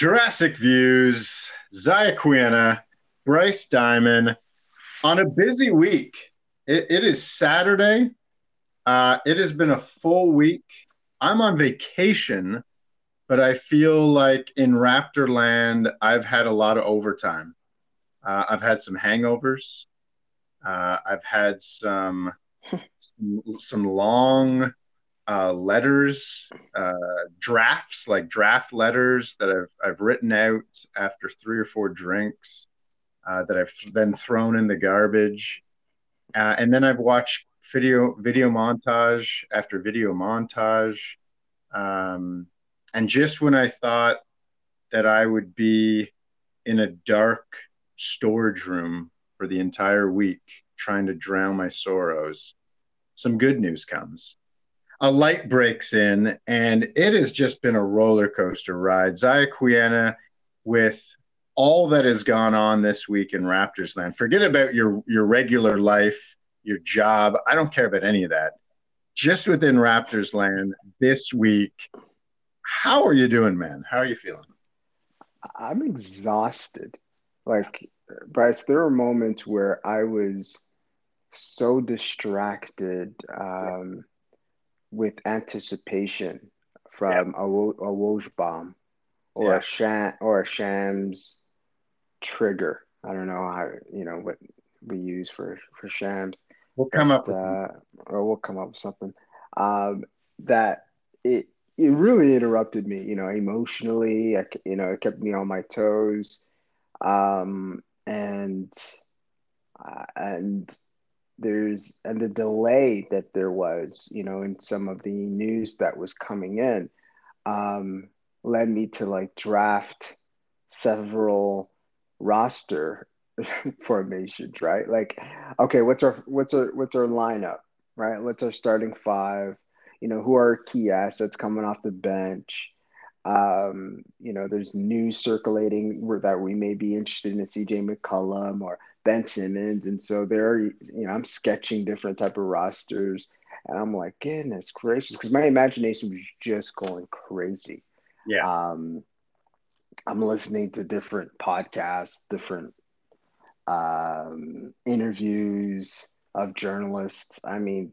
Jurassic Views, Zaya Quiena, Bryce Diamond on a busy week. It, it is Saturday. Uh, it has been a full week. I'm on vacation, but I feel like in Raptor land, I've had a lot of overtime. Uh, I've had some hangovers. Uh, I've had some, some, some long uh, letters, uh, drafts, like draft letters that I've I've written out after three or four drinks uh, that I've then thrown in the garbage, uh, and then I've watched video video montage after video montage, um, and just when I thought that I would be in a dark storage room for the entire week trying to drown my sorrows, some good news comes a light breaks in, and it has just been a roller coaster ride. Zaya Quiena, with all that has gone on this week in Raptors land, forget about your your regular life, your job. I don't care about any of that. Just within Raptors land this week, how are you doing, man? How are you feeling? I'm exhausted. Like, Bryce, there were moments where I was so distracted um, with anticipation from a, a Woj bomb or Yeah. a sham or a Shams trigger. I don't know how you know what we use for for Shams We'll come up with uh, or we'll come up with something. Um, that it it really interrupted me you know emotionally. I, you know it kept me on my toes. Um, and uh, and there's and the delay that there was you know in some of the news that was coming in um, led me to like draft several roster formations right? Like okay what's our what's our what's our lineup right? What's our starting five? You know who are key assets coming off the bench? Um you know there's news circulating where that we may be interested in CJ McCollum or Ben Simmons and so there are you know I'm sketching different type of rosters and I'm like goodness gracious because my imagination was just going crazy yeah. um I'm listening to different podcasts different um, interviews of journalists. I mean,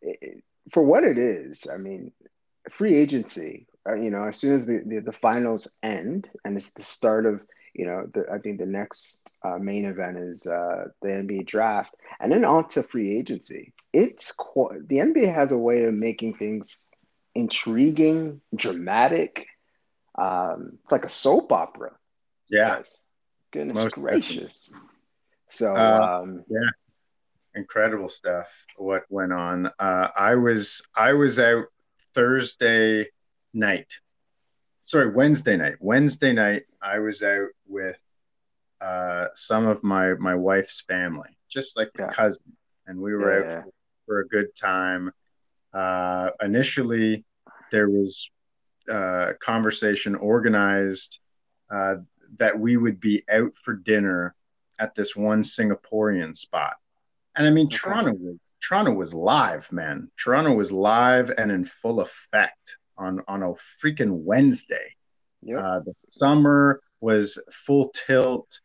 it, for what it is, I mean, free agency. Uh, you know, as soon as the, the, the finals end and it's the start of, you know, the, I think the next uh, main event is uh, the NBA draft, and then on to free agency. It's qu- the NBA has a way of making things intriguing, dramatic. Um, it's like a soap opera. Yeah. Yes. Goodness Most gracious. So, Uh, um, yeah, incredible stuff what went on uh, i was i was out thursday night sorry wednesday night wednesday night i was out with uh, some of my my wife's family just like the Yeah. cousin and we were Yeah. out for, for a good time uh, initially there was uh, conversation organized uh, that we would be out for dinner at this one singaporean spot and I mean, Okay. Toronto Toronto was live, man. Toronto was live and in full effect on on a freaking Wednesday. yep. Uh, the summer was full tilt.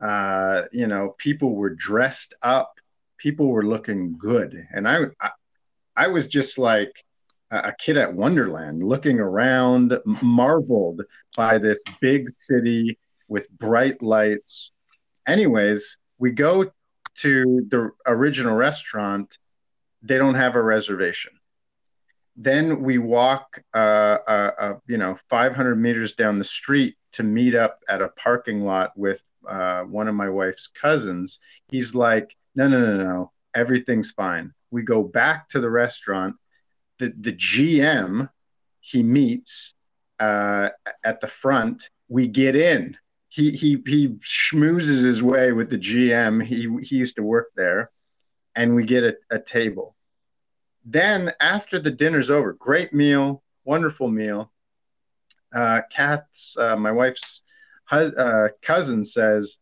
Uh, you know, people were dressed up. People were looking good, and I I, I was just like a a kid at Wonderland, looking around, marveled by this big city with bright lights. Anyways, we go to the original restaurant, they don't have a reservation. Then we walk, uh, uh, uh, you know, 500 meters down the street to meet up at a parking lot with uh, one of my wife's cousins. He's like, no, no, no, no, everything's fine. We go back to the restaurant. The the GM he meets uh, at the front. We get in. He he he schmoozes his way with the GM. He he used to work there, and we get a, a table. Then after the dinner's over, great meal, wonderful meal. Uh, Kath's, uh, my wife's uh, cousin says,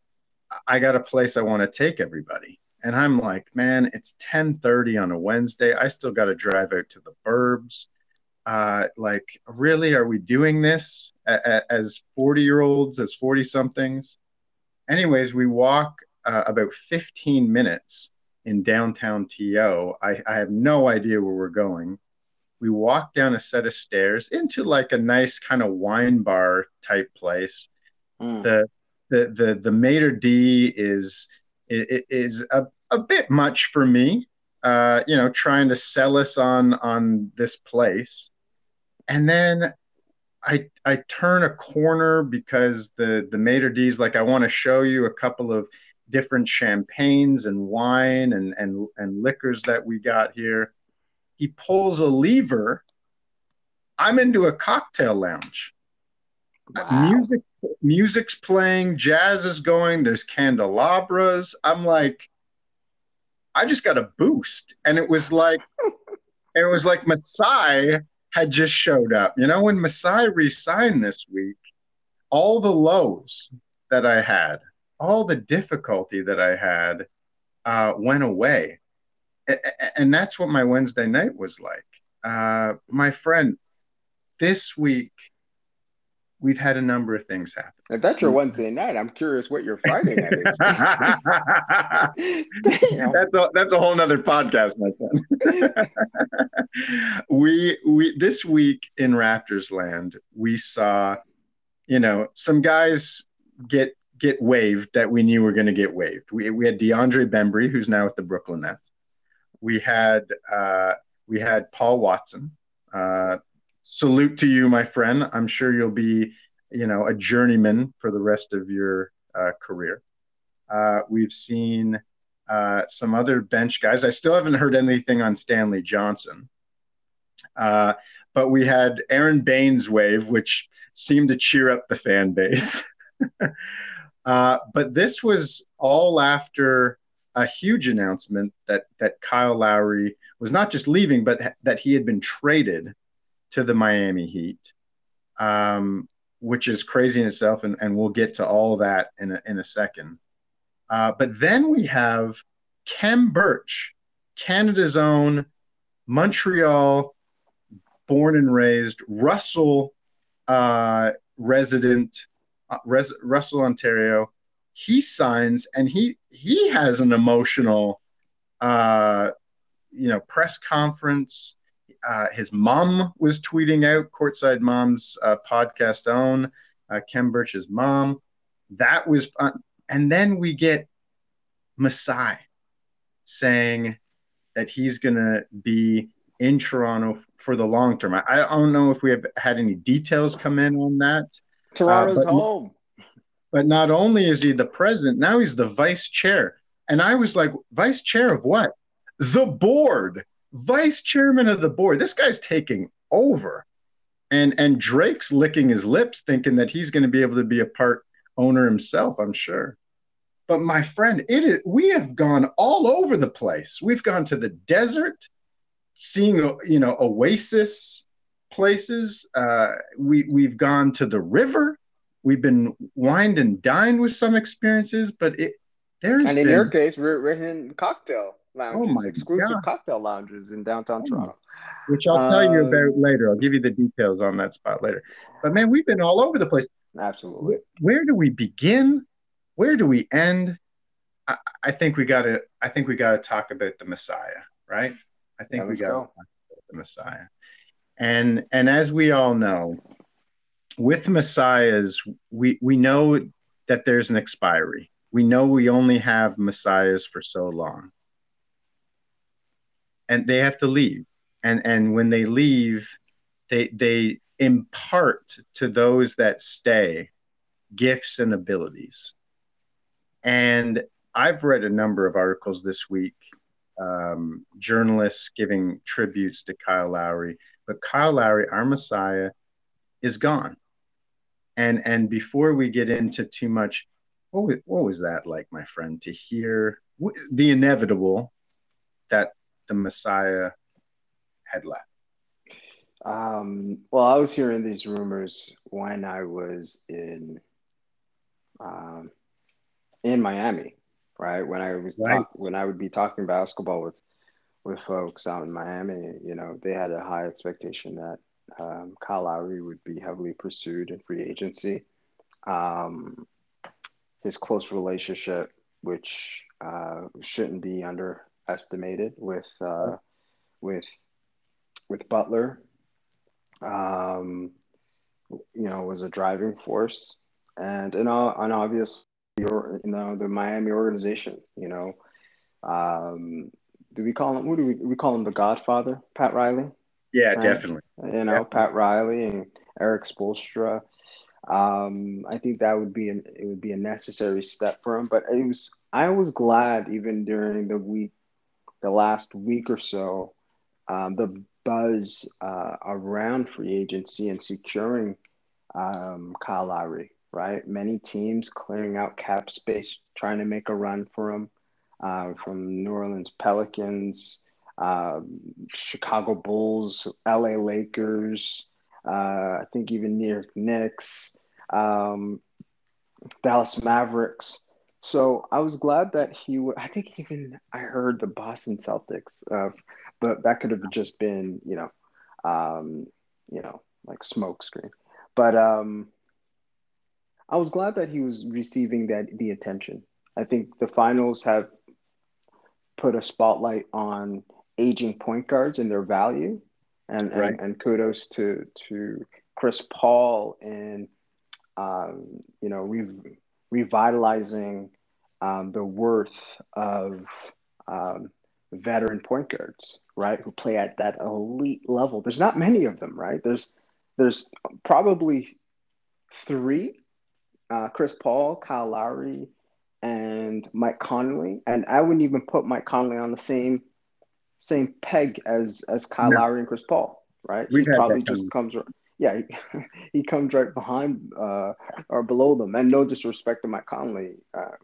"I got a place I want to take everybody." And I'm like, man, it's 10:30 on a Wednesday. I still got to drive out to the burbs. Uh, like, really, are we doing this a- a- as 40 year olds, as 40 somethings? Anyways, we walk uh, about 15 minutes in downtown TO. I, I have no idea where we're going. We walk down a set of stairs into like a nice kind of wine bar type place. Mm. The the the the Mater d is is a, a bit much for me. Uh, you know, trying to sell us on on this place, and then I I turn a corner because the the maitre d's like I want to show you a couple of different champagnes and wine and and and liquors that we got here. He pulls a lever. I'm into a cocktail lounge. Wow. Music music's playing, jazz is going, there's candelabras. I'm like, I just got a boost. And it was like it was like Masai had just showed up. You know, when Masai re-signed this week, all the lows that I had, all the difficulty that I had uh, went away. And that's what my Wednesday night was like. Uh, my friend, this week we've had a number of things happen. If that's your Wednesday night, I'm curious what your Friday night is. That's a that's a whole nother podcast, my friend. we we this week in Raptors land, we saw, you know, some guys get get waived that we knew were going to get waived. We we had DeAndre Bembry, who's now with the Brooklyn Nets. We had uh, we had Paul Watson. Uh, salute to you, my friend. I'm sure you'll be, you know, a journeyman for the rest of your uh, career. Uh, we've seen uh, some other bench guys. I still haven't heard anything on Stanley Johnson. Uh, but we had Aron Baynes wave, which seemed to cheer up the fan base. uh, but this was all after a huge announcement that that Kyle Lowry was not just leaving, but ha- that he had been traded to the Miami Heat, um, which is crazy in itself, and, and we'll get to all that in a, in a second. Uh, but then we have Khem Birch, Canada's own Montreal, born and raised, Russell uh, resident, res- Russell, Ontario. He signs, and he he has an emotional, uh, you know, press conference. Uh, his mom was tweeting out courtside mom's uh, podcast own uh, Khem Birch's mom. That was. And then we get Masai saying that he's going to be in Toronto f- for the long term. I, I don't know if we have had any details come in on that. Uh, Toronto's but- home. But not only is he the president, now he's the vice chair. And I was like, vice chair of what? The board, vice chairman of the board. This guy's taking over. And and Drake's licking his lips, thinking that he's going to be able to be a part owner himself, I'm sure. But my friend, it is we have gone all over the place. We've gone to the desert, seeing you know oasis places. Uh, we we've gone to the river. We've been wined and dined with some experiences, but it there's And in been, your case, we're, we're in cocktail lounges, Oh my exclusive God. cocktail lounges in downtown Oh. Toronto. which I'll tell you Um, about later. I'll give you the details on that spot later. But man, we've been all over the place. Absolutely. Where, do we begin? Where do we end? I, I think we got to. I think we got to talk about the Messiah, right? I think Yeah, we got to go. talk about the Messiah. And and as we all know, with messiahs, we we know that there's an expiry. We know we only have messiahs for so long, and they have to leave. And and when they leave, they they impart to those that stay gifts and abilities. And I've read a number of articles this week um, journalists giving tributes to Kyle Lowry, but Kyle Lowry, our Messiah, is gone. And and before we get into too much, what was, what was that like, my friend, to hear the inevitable that the Messiah had left? Um, well, I was hearing these rumors when I was in um, in Miami, right? When I was Right. talk, when I would be talking basketball with with folks out in Miami, you know, they had a high expectation that um, Kyle Lowry would be heavily pursued in free agency. Um, his close relationship, which uh, shouldn't be underestimated, with uh, with with Butler, um, you know, was a driving force, and and, uh, and obvious, you know, the Miami organization, you know, um, do we call him? What do we we call him? The Godfather, Pat Riley. Yeah, Right. definitely. You know, Yeah. Pat Riley and Erik Spoelstra. Um, I think that would be an it would be a necessary step for him. But it was I was glad even during the week, the last week or so, um, the buzz uh, around free agency and securing um, Kyle Lowry. Right, many teams clearing out cap space, trying to make a run for him. Uh, from New Orleans Pelicans, um, Chicago Bulls, LA Lakers, uh, I think even New York Knicks, um, Dallas Mavericks. So I was glad that he. I think even I heard the Boston Celtics, uh, but that could have just been, you know, um, you know, like smoke screen. But um, I was glad that he was receiving that the attention. I think the finals have put a spotlight on aging point guards and their value, and Right. and, and kudos to to Chris Paul and um, you know re- revitalizing um, the worth of um, veteran point guards, right? Who play at that elite level. There's not many of them, right? There's there's probably three: uh, Chris Paul, Kyle Lowry, and Mike Conley. And I wouldn't even put Mike Conley on the same same peg as as Kyle No. Lowry and Chris Paul, right? We've he probably just comes. Yeah, he, he comes right behind uh, or below them. And no disrespect to Mike Conley, uh,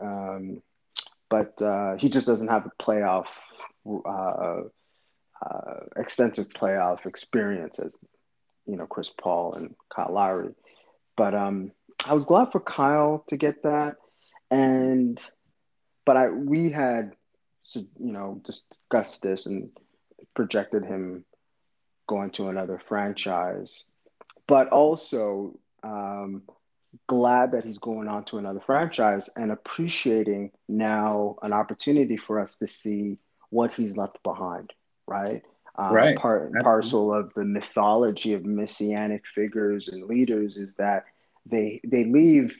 um, but uh, he just doesn't have a playoff, uh, uh, extensive playoff experience as you know Chris Paul and Kyle Lowry. But um, I was glad for Kyle to get that, and but I we had you know discussed this and projected him going to another franchise, but also um, glad that he's going on to another franchise and appreciating now an opportunity for us to see what he's left behind, right? Uh, Right. Part and parcel of the mythology of messianic figures and leaders is that they they leave,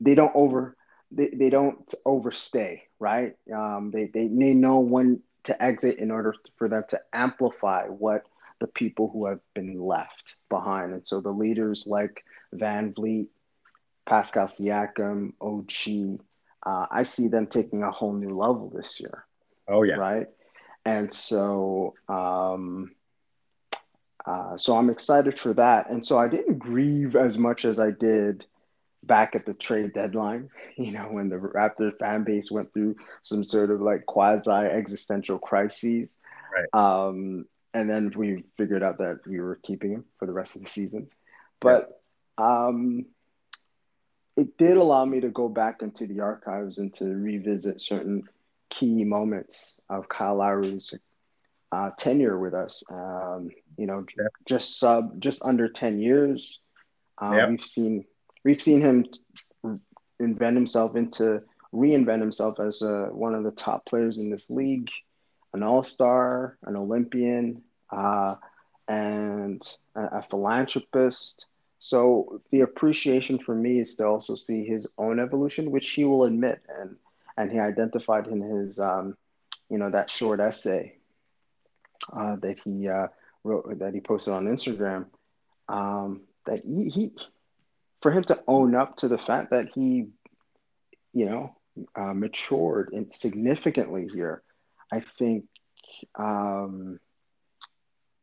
they don't over, they, they don't overstay, right? Um, they they they know when to exit in order for them to amplify what the people who have been left behind. And so the leaders like VanVleet, Pascal Siakam, OG, uh, I see them taking a whole new level this year, Oh yeah. right? And so, um, uh, so I'm excited for that. And so I didn't grieve as much as I did back at the trade deadline. You know, when the Raptors fan base went through some sort of like quasi existential crises. Right. Um, and then we figured out that we were keeping him for the rest of the season. But um, it did allow me to go back into the archives and to revisit certain key moments of Kyle Lowry's uh, tenure with us. Um, you know, Yeah. just sub, just under ten years. Uh, Yep. We've seen we've seen him invent himself into reinvent himself as uh, one of the top players in this league, an all star, an Olympian, uh, and a, a philanthropist. So the appreciation for me is to also see his own evolution, which he will admit, and and he identified in his, um, you know, that short essay uh, that he uh, wrote that he posted on Instagram. Um, that he, he, for him to own up to the fact that he, you know, uh, matured significantly here. I think um,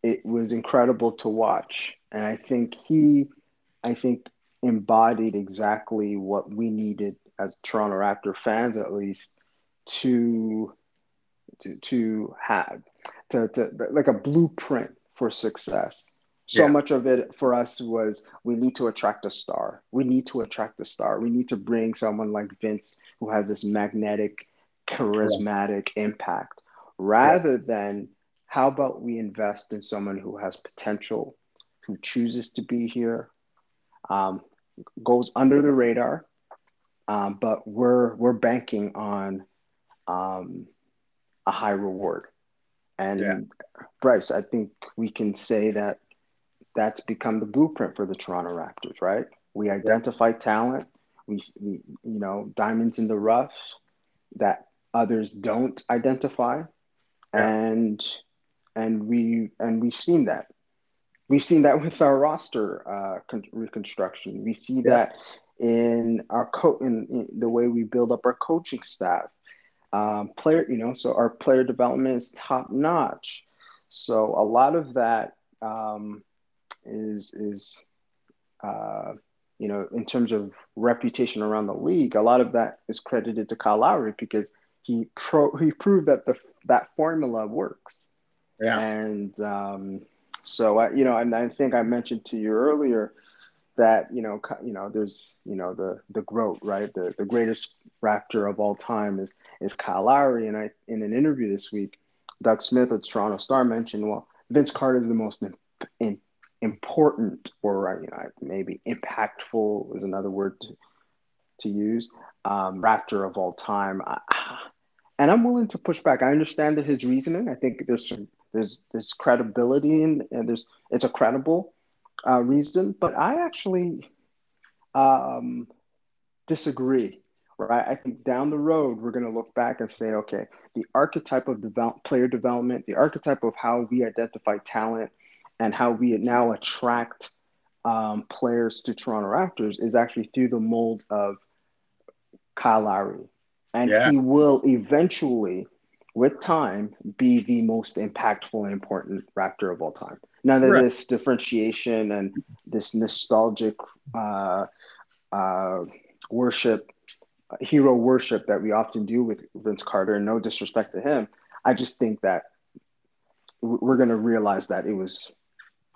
it was incredible to watch, and I think he, I think embodied exactly what we needed as Toronto Raptor fans, at least, to to to have to, to like a blueprint for success. So Yeah. much of it for us was we need to attract a star. We need to attract a star. We need to bring someone like Vince who has this magnetic, charismatic impact rather than how about we invest in someone who has potential, who chooses to be here, um, goes under the radar, um, but we're we're banking on um, a high reward. And Yeah. Bryce, I think we can say that that's become the blueprint for the Toronto Raptors, right? We identify talent, we, we you know diamonds in the rough that others don't identify, and and we and we've seen that. We've seen that with our roster uh, con- reconstruction. We see Yeah. that in our co- in, in the way we build up our coaching staff. Um, player, you know, so our player development is top notch. So a lot of that um, is is uh, you know in terms of reputation around the league. A lot of that is credited to Kyle Lowry because he pro he proved that the that formula works. Yeah. And um, so I, you know, and I think I mentioned to you earlier that you know, you know, there's you know the the GROAT, right? The the greatest Raptor of all time is is Kyle Lowry, and I in an interview this week, Doug Smith of Toronto Star mentioned, well, Vince Carter is the most in, important, or you know, maybe impactful is another word to, to use, um, Raptor of all time. And I'm willing to push back. I understand that his reasoning. I think there's some, there's there's credibility in and there's it's a credible uh, reason, but I actually um, disagree. Right? I think down the road we're going to look back and say, okay, the archetype of develop, player development, the archetype of how we identify talent, and how we now attract um, players to Toronto Raptors is actually through the mold of Kyle Lowry. And Yeah. he will eventually, with time, be the most impactful and important Raptor of all time. None of Right. this differentiation and this nostalgic uh, uh, worship, hero worship that we often do with Vince Carter, no disrespect to him. I just think that we're going to realize that it was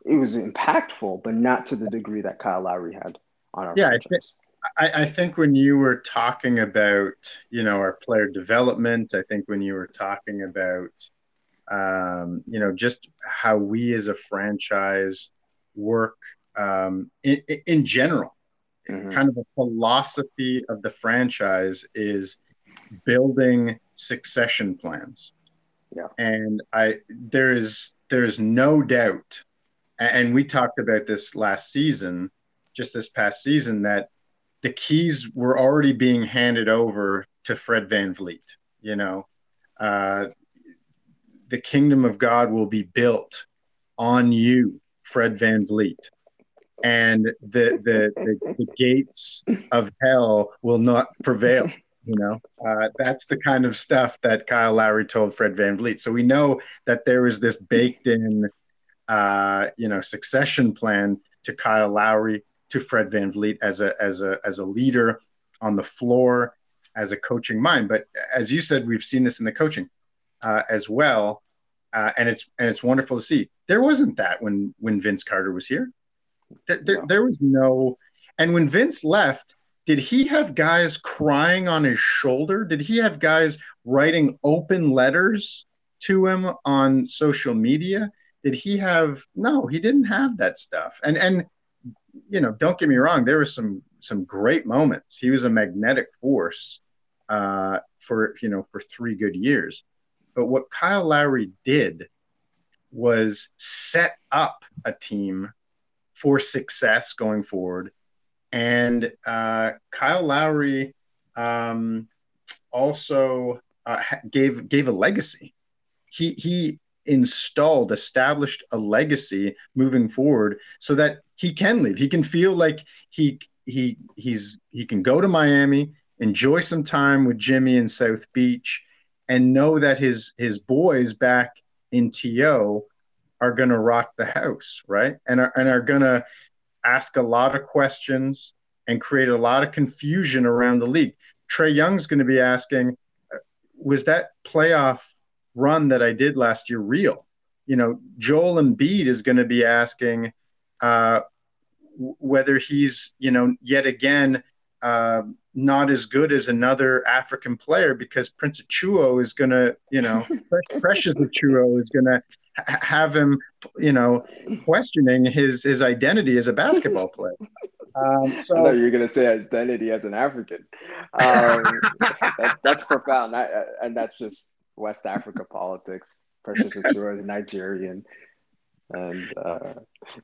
it was impactful, but not to the degree that Kyle Lowry had on our Yeah, I franchise. I, I think when you were talking about, you know, our player development, I think when you were talking about, um, you know, just how we as a franchise work um, in, in general, Mhm. kind of a philosophy of the franchise is building succession plans. Yeah. And I there is there is no doubt, and we talked about this last season, just this past season, that the keys were already being handed over to Fred VanVleet. You know, uh, the kingdom of God will be built on you, Fred VanVleet. And the, the, the, the gates of hell will not prevail. You know, uh, that's the kind of stuff that Kyle Lowry told Fred VanVleet. So we know that there is this baked in, uh, you know, succession plan to Kyle Lowry, to Fred VanVleet as a as a as a leader on the floor, as a coaching mind. But as you said, we've seen this in the coaching uh, as well, uh, and it's and it's wonderful to see. There wasn't that when when Vince Carter was here. There, there, there was no, and when Vince left, did he have guys crying on his shoulder? Did he have guys writing open letters to him on social media? Did he have no? He didn't have that stuff. And and you know, don't get me wrong, there were some some great moments. He was a magnetic force uh, for you know for three good years. But what Kyle Lowry did was set up a team for success going forward. And uh, Kyle Lowry um, also uh, gave gave a legacy. He he installed, established a legacy moving forward, so that he can leave. He can feel like he he he's he can go to Miami, enjoy some time with Jimmy in South Beach, and know that his his boys back in TO are to rock the house, right? And are, and are to ask a lot of questions and create a lot of confusion around the league. Trae Young's to be asking, uh, was that playoff run that I did last year real? You know, Joel Embiid is going to be asking uh, whether he's, you know, yet again uh, not as good as another African player because Prince Achiuwa is going to, you know, Precious Achiuwa is going to ha- have him, you know, questioning his his identity as a basketball player. Um, so thought you're going to say identity as an African. Um, that, that's profound. I, I- and that's just West Africa politics. Precious Achiuwa is Nigerian, and uh,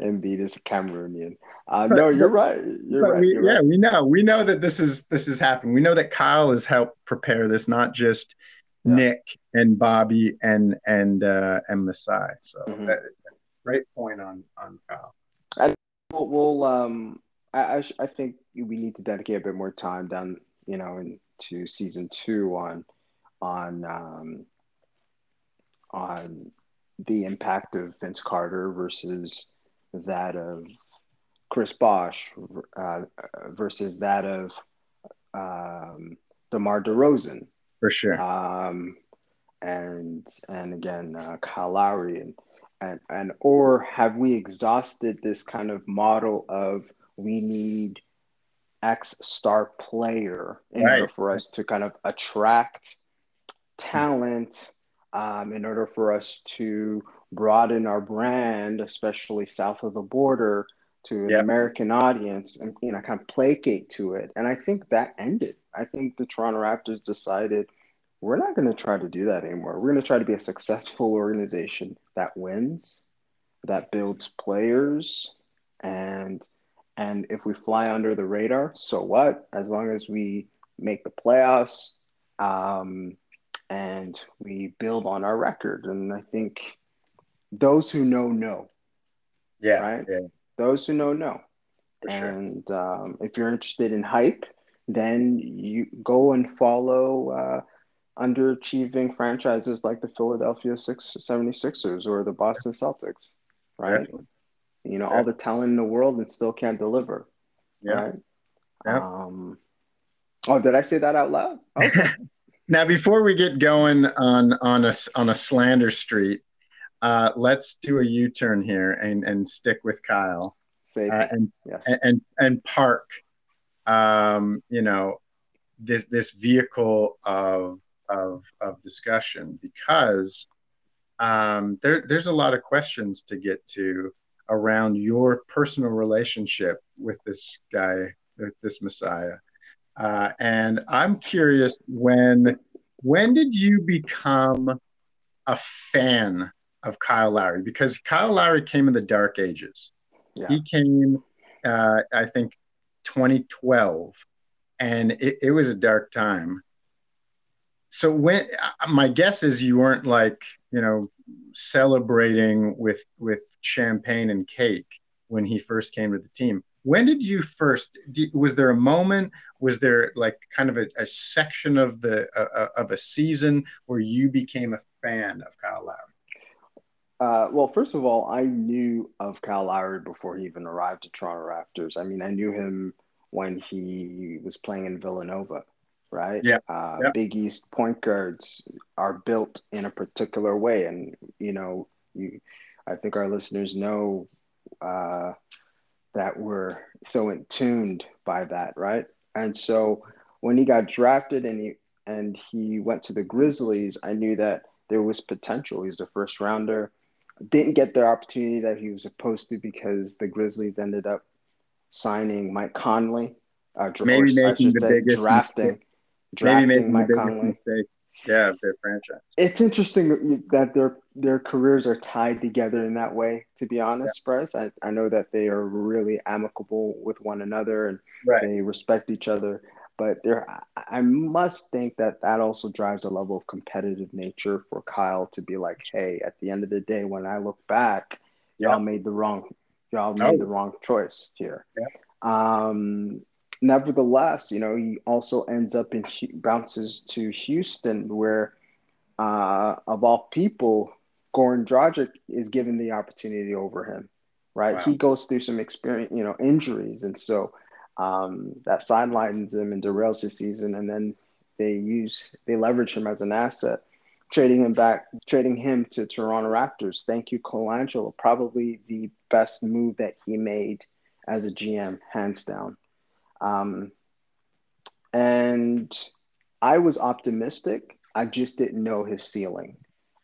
Embiid is Cameroonian. Uh, no, you're right. You're right. we, you're yeah, right. we know. We know that this is this is happening. We know that Kyle has helped prepare this, not just Yeah. Nick and Bobby and and uh, and Masai. So Mhm. that, great point on on Kyle. We'll, we'll um, I, I, sh- I think we need to dedicate a bit more time down, you know, into season two on, on, um, on the impact of Vince Carter versus that of Chris Bosh, uh, versus that of um, DeMar DeRozan For sure. um, and and again uh, Kyle Lowry and and and or have we exhausted this kind of model of we need X star player in Right. order for us to kind of attract talent, um, in order for us to broaden our brand, especially south of the border, to an Yep. American audience, and you know, kind of placate to it. And I think that ended. I think the Toronto Raptors decided we're not going to try to do that anymore. We're going to try to be a successful organization that wins, that builds players, and and if we fly under the radar, so what? As long as we make the playoffs, um, and we build on our record. And I think those who know know. Yeah. right. Yeah. Those who know know. For sure. And um, if you're interested in hype, then you go and follow uh, underachieving franchises like the Philadelphia Six, 76ers or the Boston Celtics, right? You know, Yeah. all the talent in the world and still can't deliver, Yeah. right? Yeah. Um, oh, did I say that out loud? Okay. Now, before we get going on on a on a slander street, uh, let's do a U turn here and and stick with Kyle uh, and yes. and and park, um, you know, this this vehicle of of of discussion because um, there there's a lot of questions to get to around your personal relationship with this guy, with this Messiah. Uh, and I'm curious when when did you become a fan of Kyle Lowry? Because Kyle Lowry came in the dark ages. Yeah. He came, uh, I think, 2012, and it, it was a dark time. So when uh, my guess is you weren't like you know celebrating with with champagne and cake when he first came to the team. When did you first? Was there a moment? Was there like kind of a, a section of the uh, of a season where you became a fan of Kyle Lowry? Uh, well, first of all, I knew of Kyle Lowry before he even arrived to Toronto Raptors. I mean, I knew him when he was playing in Villanova, right? Yeah, Uh, yeah. Big East point guards are built in a particular way, and you know, you, I think our listeners know uh, that we're so in tuned by that, right? And so when he got drafted and he and he went to the Grizzlies, I knew that there was potential. He's the first rounder. Didn't get the opportunity that he was supposed to because the Grizzlies ended up signing Mike Conley. Uh, Maybe or making the say biggest drafting, Maybe drafting making the Mike biggest Conley. mistake, yeah, their franchise. It's interesting that their their careers are tied together in that way. To be honest, Bryce, I, I know that they are really amicable with one another and Right. they respect each other. But there, I- must think that that also drives a level of competitive nature for Kyle to be like, hey, at the end of the day, when I look back, y'all made the wrong, y'all made Oh. the wrong choice here. Yeah. Um, nevertheless, you know, he also ends up in bounces to Houston where uh, of all people, Goran Dragic is given the opportunity over him, right? Wow. He goes through some experience, you know, injuries, and so um, that sidelines him and derails his season. And then they use they leverage him as an asset, trading him back, trading him to Toronto Raptors. Thank you, Colangelo. Probably the best move that he made as a GM, hands down. Um, and I was optimistic. I just didn't know his ceiling.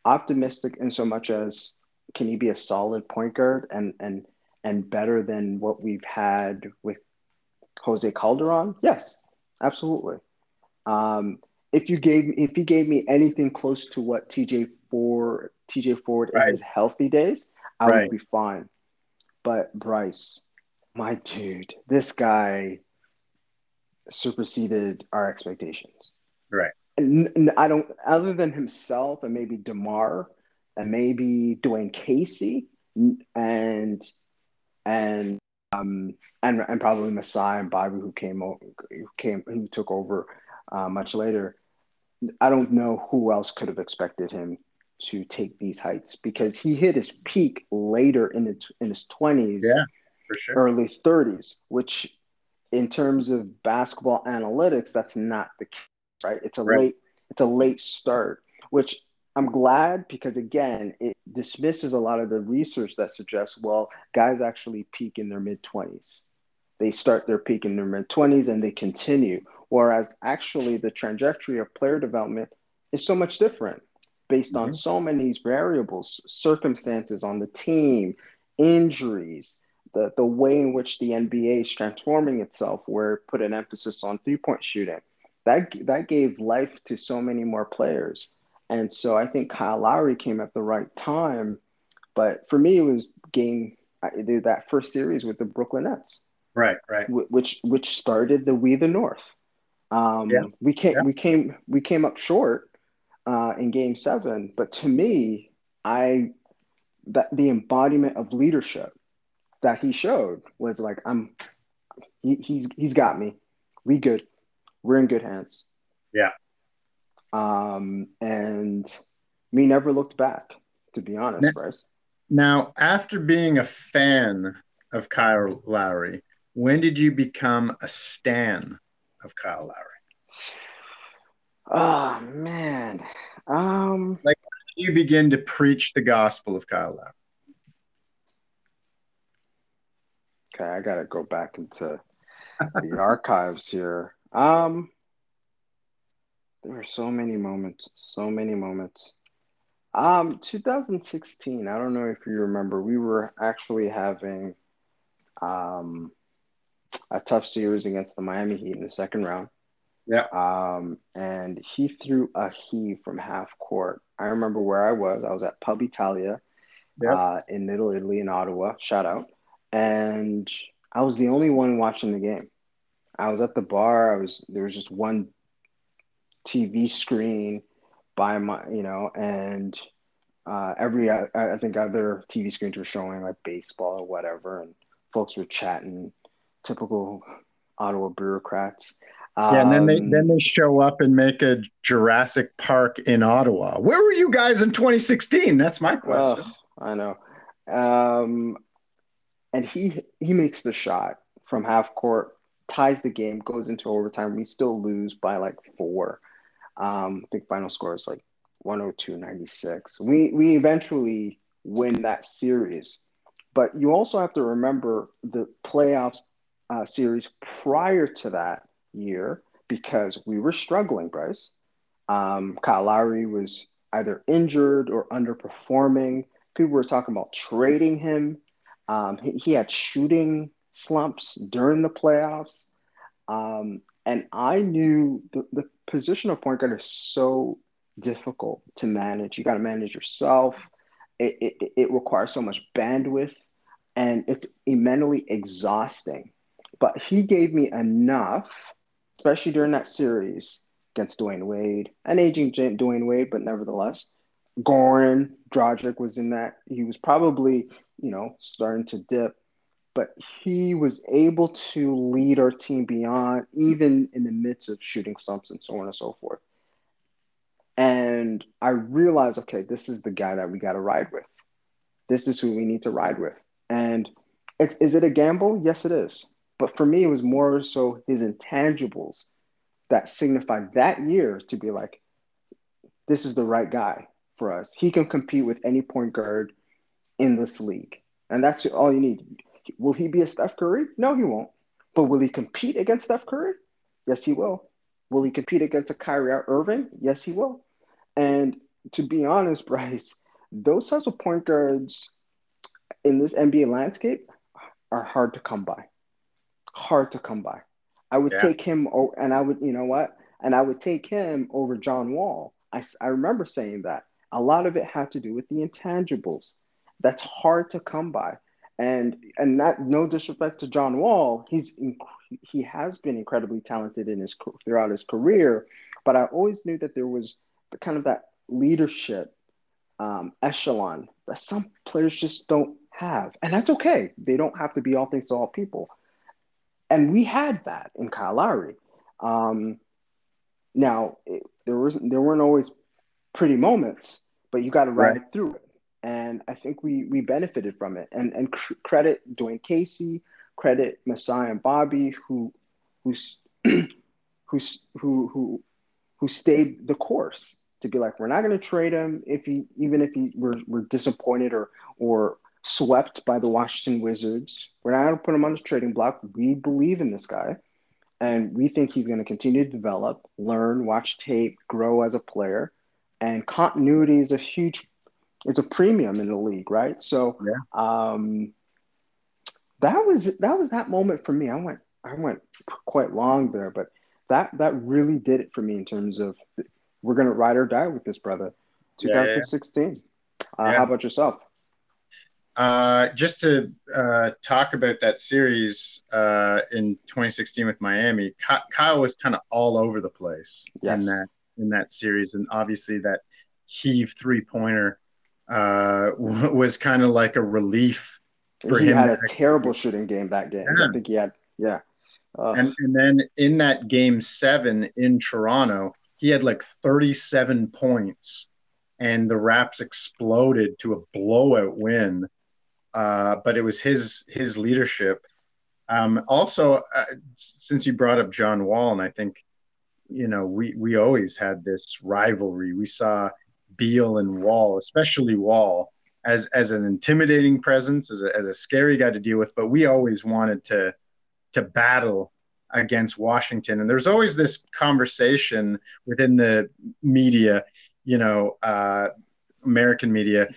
Optimistic in so much as can he be a solid point guard and and and better than what we've had with Jose Calderon? Yes, absolutely. Um, if you gave if he gave me anything close to what TJ Ford TJ Ford Right. in his healthy days, I Right. would be fine. But Bryce, my dude, this guy superseded our expectations. Right. And, I don't, other than himself and maybe Demar and maybe Dwane Casey and and um and and probably Masai and Bobby who came who came who took over uh, much later. I don't know who else could have expected him to take these heights because he hit his peak later in his in his twenties Yeah. For sure. early 30s, which in terms of basketball analytics, that's not the case, right? It's a Right. late, it's a late start, which I'm glad because again, it dismisses a lot of the research that suggests, well, guys actually peak in their mid 20s. They start their peak in their mid 20s and they continue. Whereas actually the trajectory of player development is so much different based on Mhm. so many variables, circumstances on the team, injuries, the, the way in which the NBA is transforming itself, where it put an emphasis on three point shooting. That, that gave life to so many more players. And so I think Kyle Lowry came at the right time. But for me, it was game that first series with the Brooklyn Nets, Right. Right. which which started the We the North. Um, Yeah. We came Yeah. we came we came up short uh, in Game Seven, but to me, I that the embodiment of leadership that he showed was like I'm he, he's he's got me. We good. We're in good hands. Yeah. Um, and we never looked back, to be honest, Ne- Bryce. Now, after being a fan of Kyle Lowry, when did you become a stan of Kyle Lowry? Oh man. Um like You begin to preach the gospel of Kyle Lowry. Okay, I gotta go back into the archives here. Um there were so many moments, so many moments. Um 2016, I don't know if you remember, we were actually having um a tough series against the Miami Heat in the second round. Yeah. Um, and he threw a heave from half court. I remember where I was. I was at Pub Italia Yep. uh, in Little Italy in Ottawa. Shout out. And I was the only one watching the game. I was at the bar. I was there was just one TV screen by my, you know, and uh, every I, I think other TV screens were showing like baseball or whatever, and folks were chatting. Typical Ottawa bureaucrats. Yeah, and then they Um, then they show up and make a Jurassic Park in Ottawa. Where were you guys in 2016? That's my question. Oh, I know. Um, and he he makes the shot from half court, ties the game, goes into overtime. We still lose by like four. Um, I think final score is like 102-96. We we eventually win that series. But you also have to remember the playoffs uh, series prior to that year because we were struggling, Bryce. Um, Kyle Lowry was either injured or underperforming. People were talking about trading him. Um, he, he had shooting slumps during the playoffs. Um, and I knew the, the position of point guard is so difficult to manage. You got to manage yourself. It, it, it requires so much bandwidth and it's mentally exhausting. But he gave me enough, especially during that series against Dwyane Wade, an aging Dwyane Wade, but nevertheless, Goran Dragic was in that. He was probably, you know, starting to dip, but he was able to lead our team beyond, even in the midst of shooting slumps and so on and so forth. And I realized, okay, this is the guy that we got to ride with. This is who we need to ride with. And is it a gamble? Yes, it is. But for me, it was more so his intangibles that signified that year to be like, this is the right guy for us. He can compete with any point guard in this league. And that's all you need. Will he be a Steph Curry? No, he won't. But will he compete against Steph Curry? Yes, he will. Will he compete against a Kyrie Irving? Yes, he will. And to be honest, Bryce, those types of point guards in this NBA landscape are hard to come by. Hard to come by. I would Yeah. take him, and I would, you know what? And I would take him over John Wall. I, I remember saying that. A lot of it had to do with the intangibles. That's hard to come by. And and not no disrespect to John Wall, he's inc- he has been incredibly talented in his throughout his career, but I always knew that there was kind of that leadership um, echelon that some players just don't have, and that's okay. They don't have to be all things to all people, and we had that in Kyle Lowry. Um, now it, there was there weren't always pretty moments, but you got to ride Right. through it, and I think we we benefited from it. And and cr- credit Dwane Casey, credit Masai and Bobby who who's who's who who who stayed the course to be like we're not going to trade him if he even if he we're, we're disappointed or or swept by the Washington Wizards. We're not going to put him on the trading block. We believe in this guy, and we think he's going to continue to develop, learn, watch tape, grow as a player, and continuity is a huge, it's a premium in the league, right? So, um, that was that was that moment for me. I went I went quite long there, but that that really did it for me in terms of we're going to ride or die with this brother. Yeah, yeah. 2016. Uh, Yeah. How about yourself? Uh, just to uh, talk about that series uh, in 2016 with Miami, Kyle was kind of all over the place in that in that series, and obviously that heave three pointer uh, was kind of like a relief for he him. had a terrible shooting game that game. Yeah. I think he had, yeah. Uh, And and then in that game seven in Toronto, he had like 37 points, and the Raps exploded to a blowout win. Uh, but it was his his leadership. Um, also, uh, since you brought up John Wall, and I think you know we we always had this rivalry. We saw Beal and Wall, especially Wall, as as an intimidating presence, as a, as a scary guy to deal with. But we always wanted to to battle against Washington. And there's always this conversation within the media, you know, uh, American media.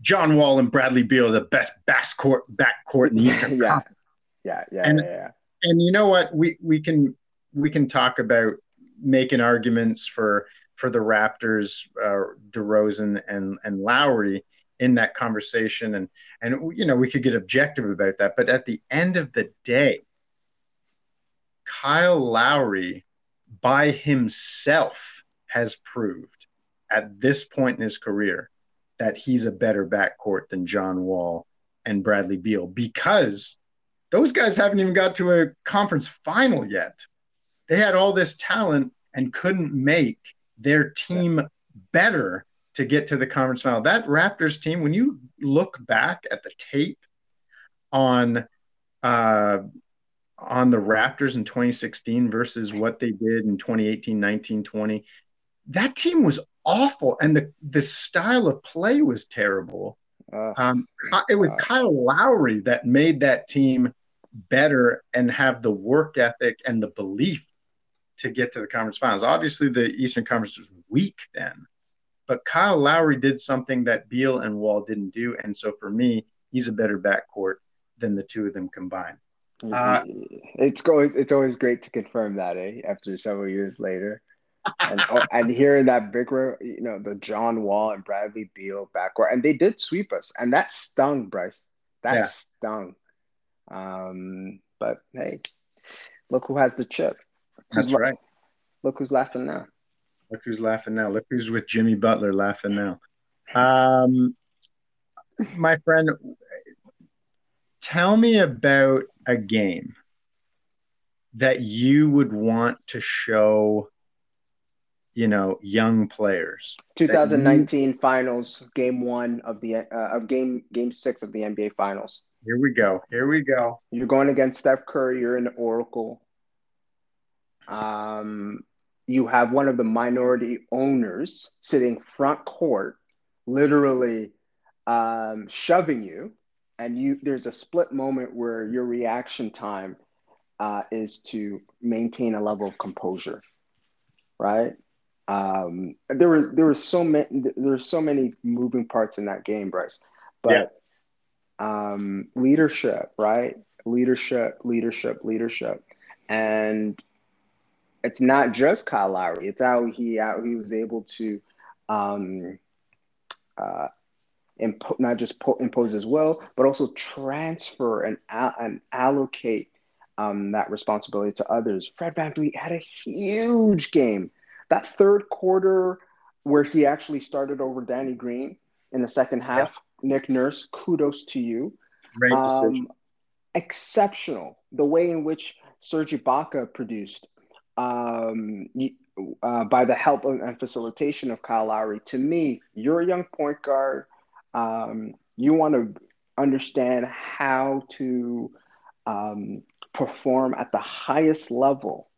John Wall and Bradley Beal are the best backcourt backcourt in the Eastern yeah, Conference. yeah, yeah, And- yeah, yeah. And you know what? We we can we can talk about making arguments for for the Raptors, uh, DeRozan and and Lowry in that conversation, and and you know we could get objective about that. But at the end of the day, Kyle Lowry by himself has proved at this point in his career that he's a better backcourt than John Wall and Bradley Beal because those guys haven't even got to a conference final yet. They had all this talent and couldn't make their team better to get to the conference final. That Raptors team, when you look back at the tape on uh, on the Raptors in 2016 versus what they did in 2018, 19, 20, that team was awful, and the the style of play was terrible. Uh, Um, it was Kyle Lowry that made that team better and have the work ethic and the belief to get to the conference finals. Obviously, the Eastern Conference was weak then, but Kyle Lowry did something that Beal and Wall didn't do, and so for me, he's a better backcourt than the two of them combined. Uh, it's always it's always great to confirm that, eh? After several years later, and oh, and hearing that big, you know, the John Wall and Bradley Beal backcourt, and they did sweep us, and that stung, Bryce. That Yeah. stung. Um, but hey, look who has the chip. That's right. Look who's laughing now. Look who's laughing now. Look who's with Jimmy Butler laughing now. Um, my friend, tell me about a game that you would want to show you know, young players. 2019 finals, game one of the uh, of game game six of the NBA finals. Here we go. Here we go. You're going against Steph Curry. You're in Oracle. Um, you have one of the minority owners sitting front court, literally um, shoving you, and you. There's a split moment where your reaction time uh, is to maintain a level of composure, right? Um, there were there were so many there were so many moving parts in that game, Bryce. But um, leadership, right? Leadership, leadership, leadership, and it's not just Kyle Lowry. It's how he how he was able to um, uh, impo- not just po- impose his will, but also transfer and and allocate um, that responsibility to others. Fred VanVleet had a huge game. That third quarter where he actually started over Danny Green in the second half, Nick Nurse, kudos to you. Great decision. Um, exceptional. The way in which Serge Ibaka produced um, uh, by the help of, and facilitation of Kyle Lowry. To me, you're a young point guard. Um, you want to understand how to um, perform at the highest level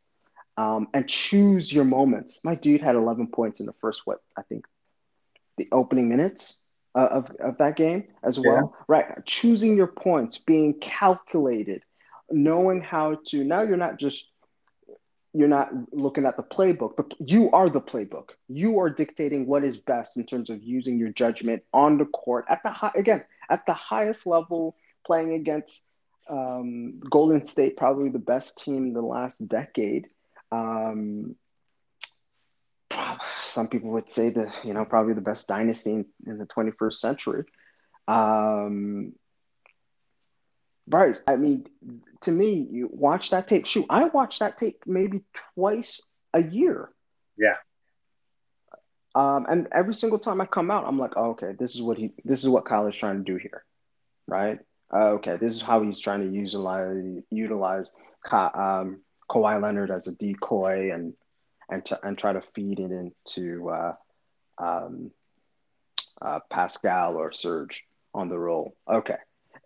um, and choose your moments. My dude had 11 points in the first, what I think, the opening minutes uh, of, of that game as well. Right. Choosing your points, being calculated, knowing how to, now you're not just, you're not looking at the playbook, but you are the playbook. You are dictating what is best in terms of using your judgment on the court at the high, again, at the highest level, playing against um, Golden State, probably the best team in the last decade. Um, some people would say that you know probably the best dynasty in, in the 21st century. Um, Bryce, I mean, to me, you watch that tape. Shoot, I watch that tape maybe twice a year. Yeah. Um, and every single time I come out, I'm like, oh, okay, this is what he, this is what Kyle is trying to do here, right? Uh, okay, this is how he's trying to utilize utilize Ka, um, Kawhi Leonard as a decoy and and to, and try to feed it into uh, um, uh, Pascal or Serge on the roll. Okay,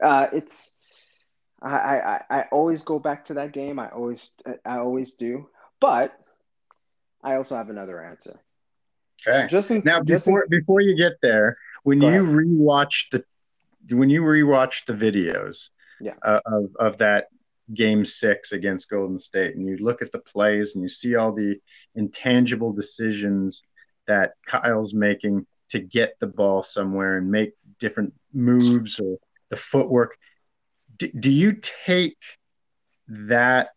uh, it's I, I I always go back to that game. I always I always do, but I also have another answer. Okay. Just in, Now, just in- before before you get there, when you rewatch the when you rewatch the videos Yeah. uh, of of that game six against Golden State, and you look at the plays and you see all the intangible decisions that Kyle's making to get the ball somewhere and make different moves or the footwork. Do, do you take that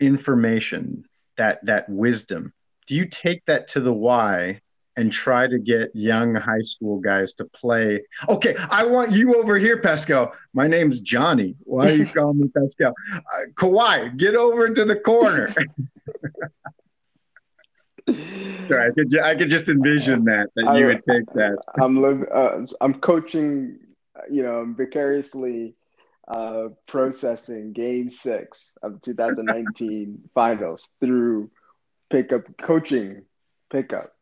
information, that that wisdom, do you take that to the Y and try to get young high school guys to play? Okay, I want you over here, Pascal. My name's Johnny. Why are you calling me Pascal? Uh, Kawhi, get over to the corner. Sorry, I could, ju- I could just envision that that you would take that. I'm live, uh, I'm coaching, you know, vicariously uh, processing Game Six of 2019 Finals through pickup coaching pickup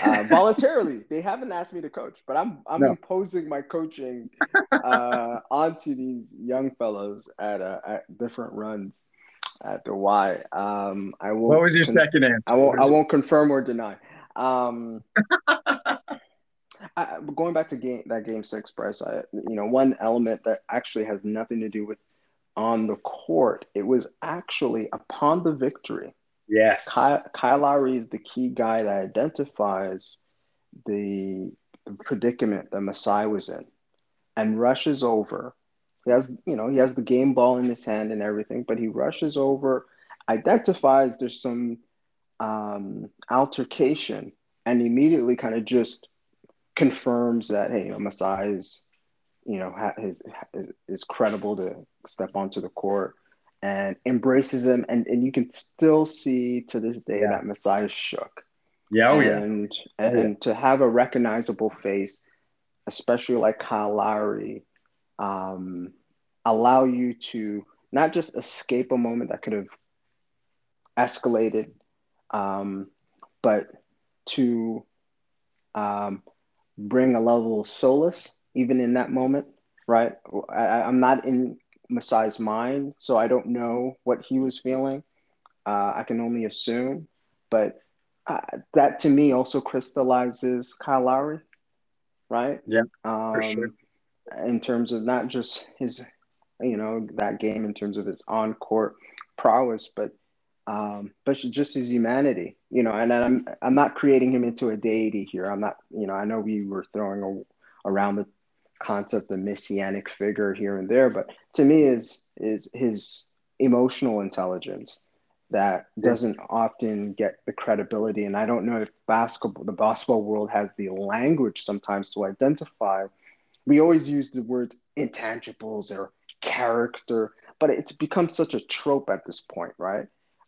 uh, voluntarily. They haven't asked me to coach, but I'm I'm No. imposing my coaching uh, onto these young fellows at uh, at different runs at the Y. Um, I will. What was your second answer? I won't. I won't confirm or deny. Um, I, going back to game that game six, Bryce. I, you know, one element that actually has nothing to do with on the court. It was actually upon the victory. Yes. Kyle, Kyle Lowry is the key guy that identifies the, the predicament that Masai was in, and rushes over. He has, you know, he has the game ball in his hand and everything, but he rushes over, identifies there's some um, altercation, and immediately kind of just confirms that hey, you Masai is, you know, ha- is is credible to step onto the court and embraces him, and, and you can still see to this day Yeah. that Masai is shook Yeah. Oh yeah. and Oh, yeah. and to have a recognizable face, especially like Kyle Lowry, um, allow you to not just escape a moment that could have escalated, um, but to um, bring a level of solace even in that moment, right? I, I'm not in Masai's mind, so I don't know what he was feeling. Uh, I can only assume, but uh, that to me also crystallizes Kyle Lowry, right? Yeah, um, for sure. In terms of not just his, you know, that game in terms of his on court prowess, but um, but just his humanity, you know. And I'm I'm not creating him into a deity here. I'm not, you know. I know we were throwing a, around the concept of messianic figure here and there, but to me is is his emotional intelligence that doesn't often get the credibility. And I don't know if basketball, the basketball world has the language sometimes to identify. We always use the words intangibles or character, but it's become such a trope at this point, right?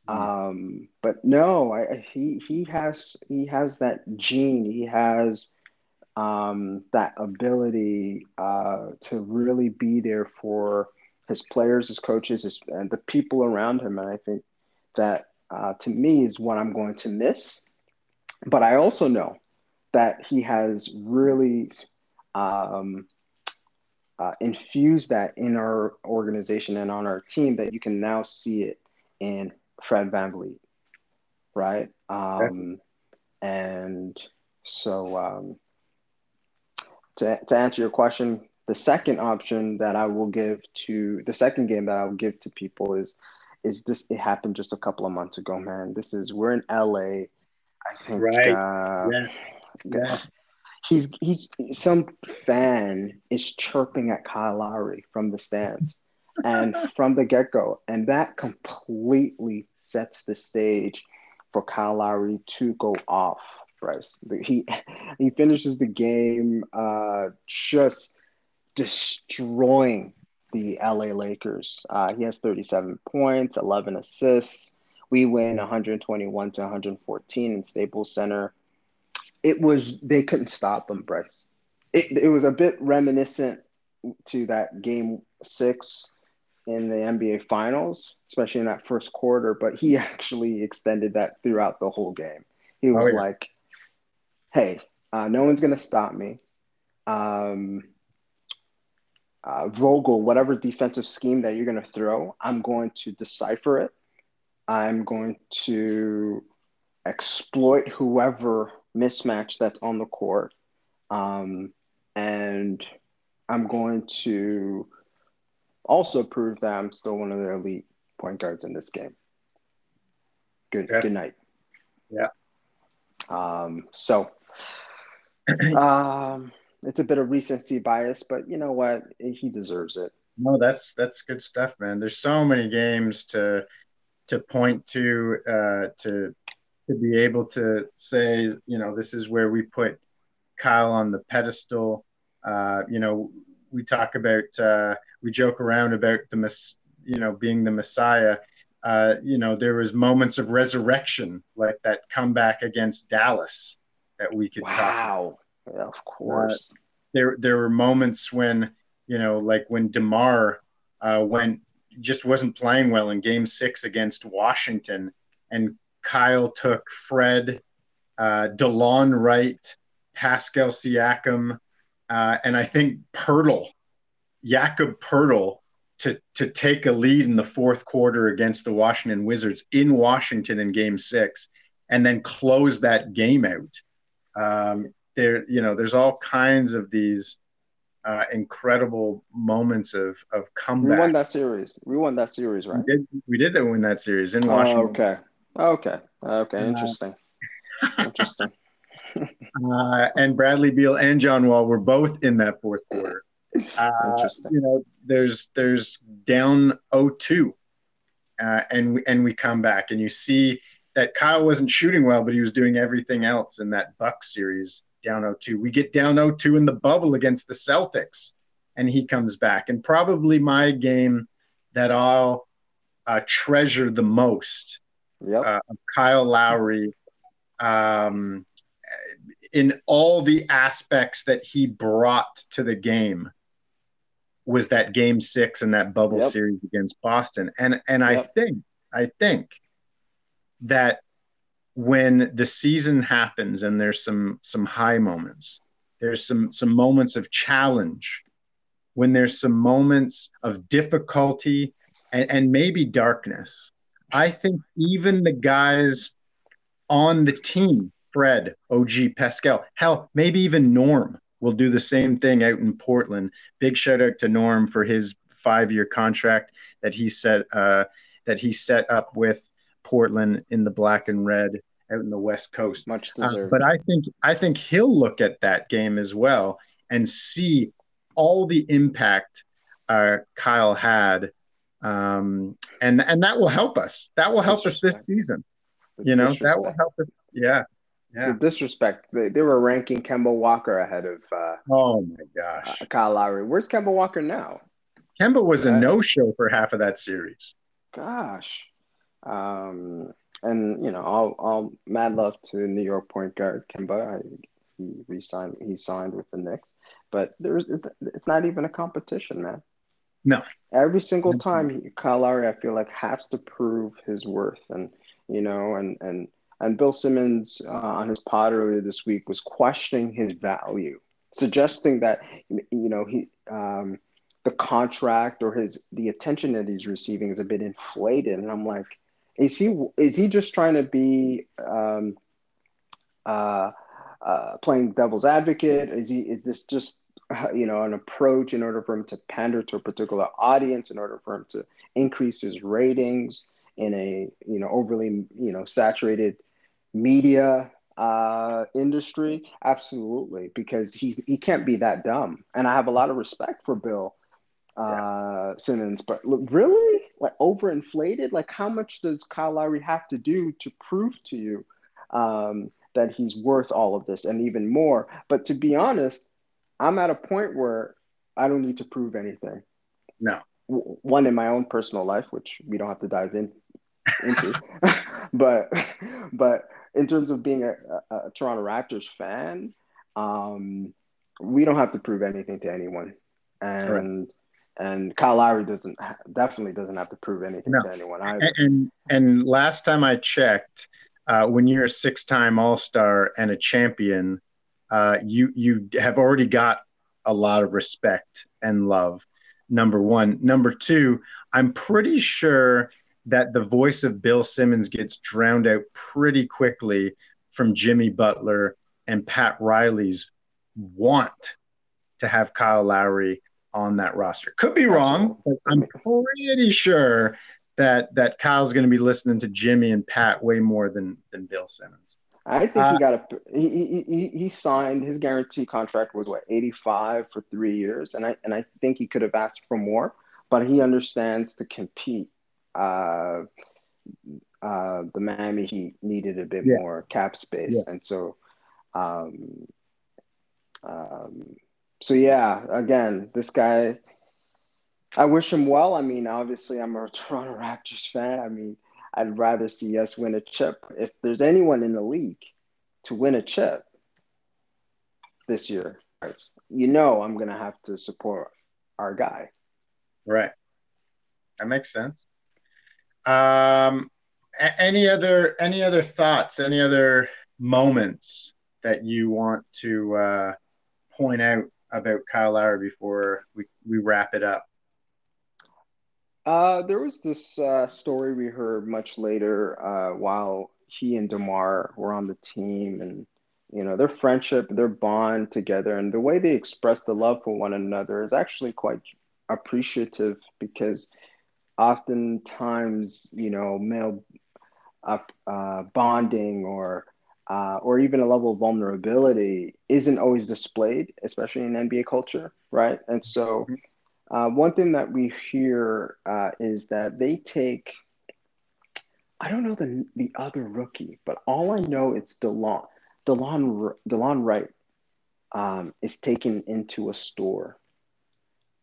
Mm-hmm. Um, but no, I, he he has he has that gene. He has um, that ability uh, to really be there for his players, his coaches, his, and the people around him. And I think that uh, to me is what I'm going to miss. But I also know that he has really um, uh, infused that in our organization and on our team that you can now see it in Fred VanVleet, right? Um, and so um, to, to answer your question, the second option that I will give to the second game that I will give to people is is this it happened just a couple of months ago, man. This is we're in LA. I think Right. uh, Yeah. Yeah. he's he's some fan is chirping at Kyle Lowry from the stands and from the get-go. And that completely sets the stage for Kyle Lowry to go off, Bryce. He he finishes the game uh, just destroying the LA Lakers. Uh, he has 37 points, 11 assists. We win 121 to 114 in Staples Center. It was they couldn't stop him, Bryce. It, it was a bit reminiscent to that game six in the NBA Finals, especially in that first quarter. But he actually extended that throughout the whole game. He was Oh, yeah. like, "Hey, uh, no one's gonna stop me." Um, uh, Vogel, whatever defensive scheme that you're going to throw, I'm going to decipher it. I'm going to exploit whoever mismatch that's on the court. Um, and I'm going to also prove that I'm still one of the elite point guards in this game. Good, Yeah. good night. Yeah. Um, so, um, it's a bit of recency bias, but you know what? He deserves it. No, that's that's good stuff, man. There's so many games to to point to uh, to to be able to say, you know, this is where we put Kyle on the pedestal. Uh, you know, we talk about uh, we joke around about the mess, you know, being the Messiah. Uh, you know, there was moments of resurrection, like that comeback against Dallas, that we could talk about Wow. Yeah, of course. there there were moments when you know like when Demar uh, went just wasn't playing well in Game Six against Washington, and Kyle took Fred, uh, Delon Wright, Pascal Siakam, uh, and I think Poeltl, Jakob Poeltl. To, to take a lead in the fourth quarter against the Washington Wizards in Washington in game six and then close that game out. Um, there you know there's all kinds of these uh, incredible moments of of comeback. we won that series. We won that series, right? we did we did win that series in Oh, Washington. okay. Okay. Okay. Uh, Interesting. Interesting. Uh, and Bradley Beal and John Wall were both in that fourth quarter. Uh, Interesting. you know, there's there's down 0-2, uh, and we, and we come back, and you see that Kyle wasn't shooting well, but he was doing everything else in that Bucks series down 0-2. We get down 0-2 in the bubble against the Celtics, and he comes back. And probably my game that I'll uh, treasure the most Yep. uh, Kyle Lowry um, in all the aspects that he brought to the game was that game six and that bubble Yep. series against Boston. And and I think I think that when the season happens and there's some some high moments, there's some some moments of challenge, when there's some moments of difficulty and, and maybe darkness. I think even the guys on the team, Fred, OG Pascal, hell, maybe even Norm will do the same thing out in Portland. Big shout out to Norm for his five-year contract that he set uh, that he set up with Portland in the black and red out in the West Coast. Much Uh, deserved. but I think I think he'll look at that game as well and see all the impact uh, Kyle had, um, and and that will help us. That will help us this season. You know, that will help us. Yeah, yeah. The disrespect. They, they were ranking Kemba Walker ahead of uh, Oh my uh, gosh, Kyle Lowry. Where's Kemba Walker now? Kemba was a no-show for half of that series. Gosh. Um, and you know, all all mad love to New York point guard Kemba. I, he re-signed. He signed with the Knicks, but there's it's not even a competition, man. No. Every single time he, Kyle Lowry, I feel like has to prove his worth, and you know, and and and Bill Simmons uh, on his pod earlier this week was questioning his value, suggesting that you know he um, the contract or his the attention that he's receiving is a bit inflated, and I'm like, is he is he just trying to be um, uh, uh, playing devil's advocate? Is he is this just you know an approach in order for him to pander to a particular audience, in order for him to increase his ratings in a you know overly you know saturated media uh, industry? Absolutely, because he's he can't be that dumb, and I have a lot of respect for Bill uh Simmons, but look, really like overinflated. Like, how much does Kyle Lowry have to do to prove to you um, that he's worth all of this and even more? But to be honest, I'm at a point where I don't need to prove anything. No. One in my own personal life, which we don't have to dive in into, but but in terms of being a, a, a Toronto Raptors fan, um, we don't have to prove anything to anyone, and and Kyle Lowry doesn't definitely doesn't have to prove anything No. to anyone either. And and last time I checked, uh, when you're a six-time All-Star and a champion, uh, you you have already got a lot of respect and love. Number one, number two, I'm pretty sure that the voice of Bill Simmons gets drowned out pretty quickly from Jimmy Butler and Pat Riley's want to have Kyle Lowry on that roster. Could be wrong, but I'm pretty sure that that Kyle's going to be listening to Jimmy and Pat way more than than Bill Simmons. I think Uh, he got a he, he he signed his guarantee contract was what 85 for 3 years and I and I think he could have asked for more but he understands to compete uh uh the Miami Heat needed a bit Yeah. more cap space and so um um so yeah again this guy I wish him well I mean obviously I'm a Toronto Raptors fan I mean I'd rather see us win a chip. If there's anyone in the league to win a chip this year, you know I'm gonna have to support our guy. Right. That makes sense. Um, any other any other thoughts? Any other moments that you want to uh, point out about Kyle Lowry before we, we wrap it up? Uh, there was this uh, story we heard much later uh, while he and Demar were on the team, and you know their friendship, their bond together, and the way they express the love for one another is actually quite appreciative because oftentimes you know male uh, uh, bonding or uh, or even a level of vulnerability isn't always displayed, especially in NBA culture, right? And so. Uh, one thing that we hear uh, is that they take, I don't know the the other rookie, but all I know it's Delon. Delon Delon Wright um, is taken into a store.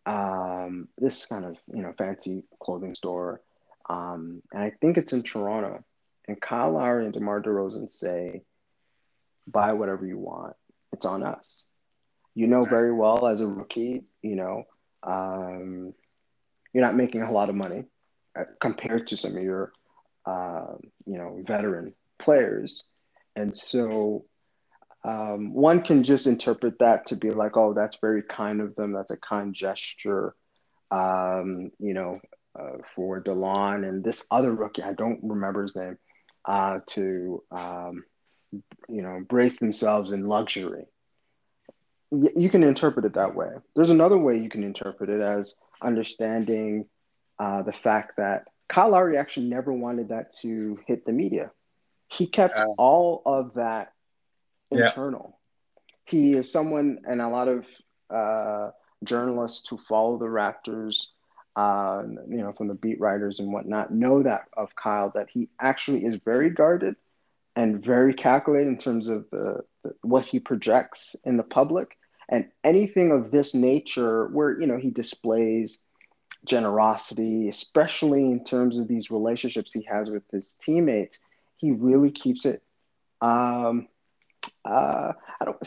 Um, this kind of you know fancy clothing store, um, and I think it's in Toronto. And Kyle Lowry and DeMar DeRozan say, "Buy whatever you want. It's on us." You know very well as a rookie, you know um, you're not making a lot of money uh, compared to some of your, uh, you know, veteran players. And so um, one can just interpret that to be like, oh, that's very kind of them. That's a kind gesture, um, you know, uh, for Delon and this other rookie, I don't remember his name, uh, to, um, you know, brace themselves in luxury. Y- you can interpret it that way. There's another way you can interpret it as understanding uh, the fact that Kyle Lowry actually never wanted that to hit the media. He kept all of that Yeah. internal. He is someone, and a lot of uh, journalists who follow the Raptors, uh, you know, from the beat writers and whatnot, know that of Kyle that he actually is very guarded and very calculated in terms of the, the what he projects in the public, and anything of this nature, where you know he displays generosity, especially in terms of these relationships he has with his teammates, he really keeps it. Um, uh, I don't.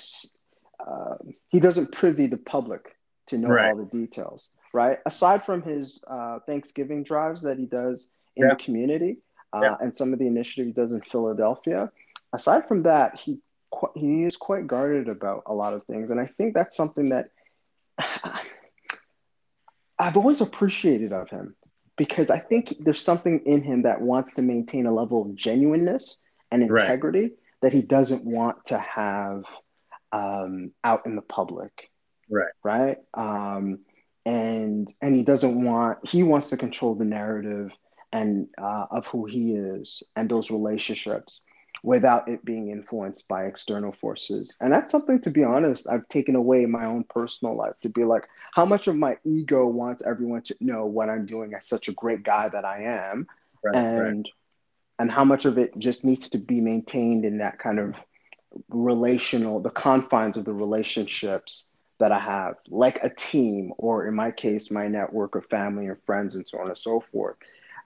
Uh, he doesn't privy the public to know Right. all the details, right? Aside from his uh, Thanksgiving drives that he does in Yeah. the community uh, Yeah. and some of the initiative he does in Philadelphia, aside from that, he he is quite guarded about a lot of things, and I think that's something that I've always appreciated of him because I think there's something in him that wants to maintain a level of genuineness and Right. That he doesn't want to have um, out in the public. Right. Right. Um, and and he doesn't want he wants to control the narrative and uh, of who he is and those relationships without it being influenced by external forces. And that's something, to be honest, I've taken away in my own personal life to be like, how much of my ego wants everyone to know what I'm doing as such a great guy that I am, Right, right. And how much of it just needs to be maintained in that kind of relational, the confines of the relationships that I have, like a team, or in my case, my network of family and friends, and so on and so forth.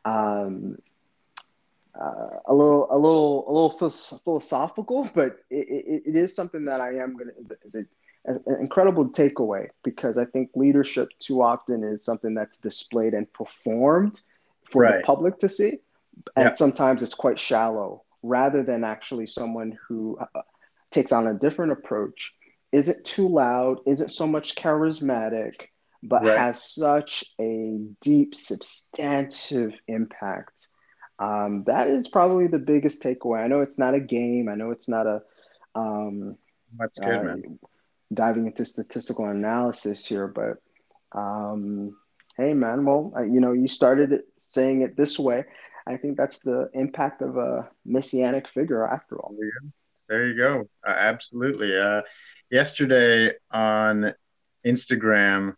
Um, uh, a little, a little, a little phil- philosophical, but it, it, it is something that I am gonna is a, an incredible takeaway because I think leadership too often is something that's displayed and performed for Right. the public to see, and Yeah. sometimes it's quite shallow rather than actually someone who uh, takes on a different approach. Isn't too loud, isn't so much charismatic, but Right. has such a deep, substantive impact. Um, that is probably the biggest takeaway. I know it's not a game. I know it's not a um, That's good, uh, man. diving into statistical analysis here, but um, hey, man, well, you know, you started saying it this way. I think that's the impact of a messianic figure, after all. There you go. Uh, absolutely. Uh, yesterday on Instagram,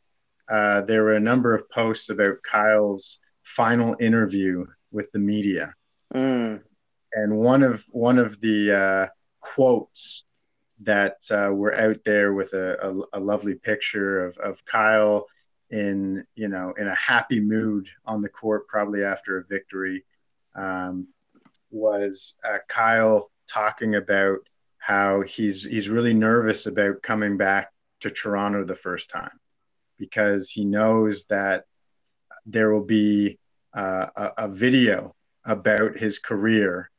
uh, there were a number of posts about Kyle's final interview with the media, Mm, and one of one of the uh, quotes that uh, were out there with a, a, a lovely picture of, of Kyle in you know in a happy mood on the court, probably after a victory, um, was uh, Kyle talking about how he's he's really nervous about coming back to Toronto the first time because he knows that there will be uh, a, a video about his career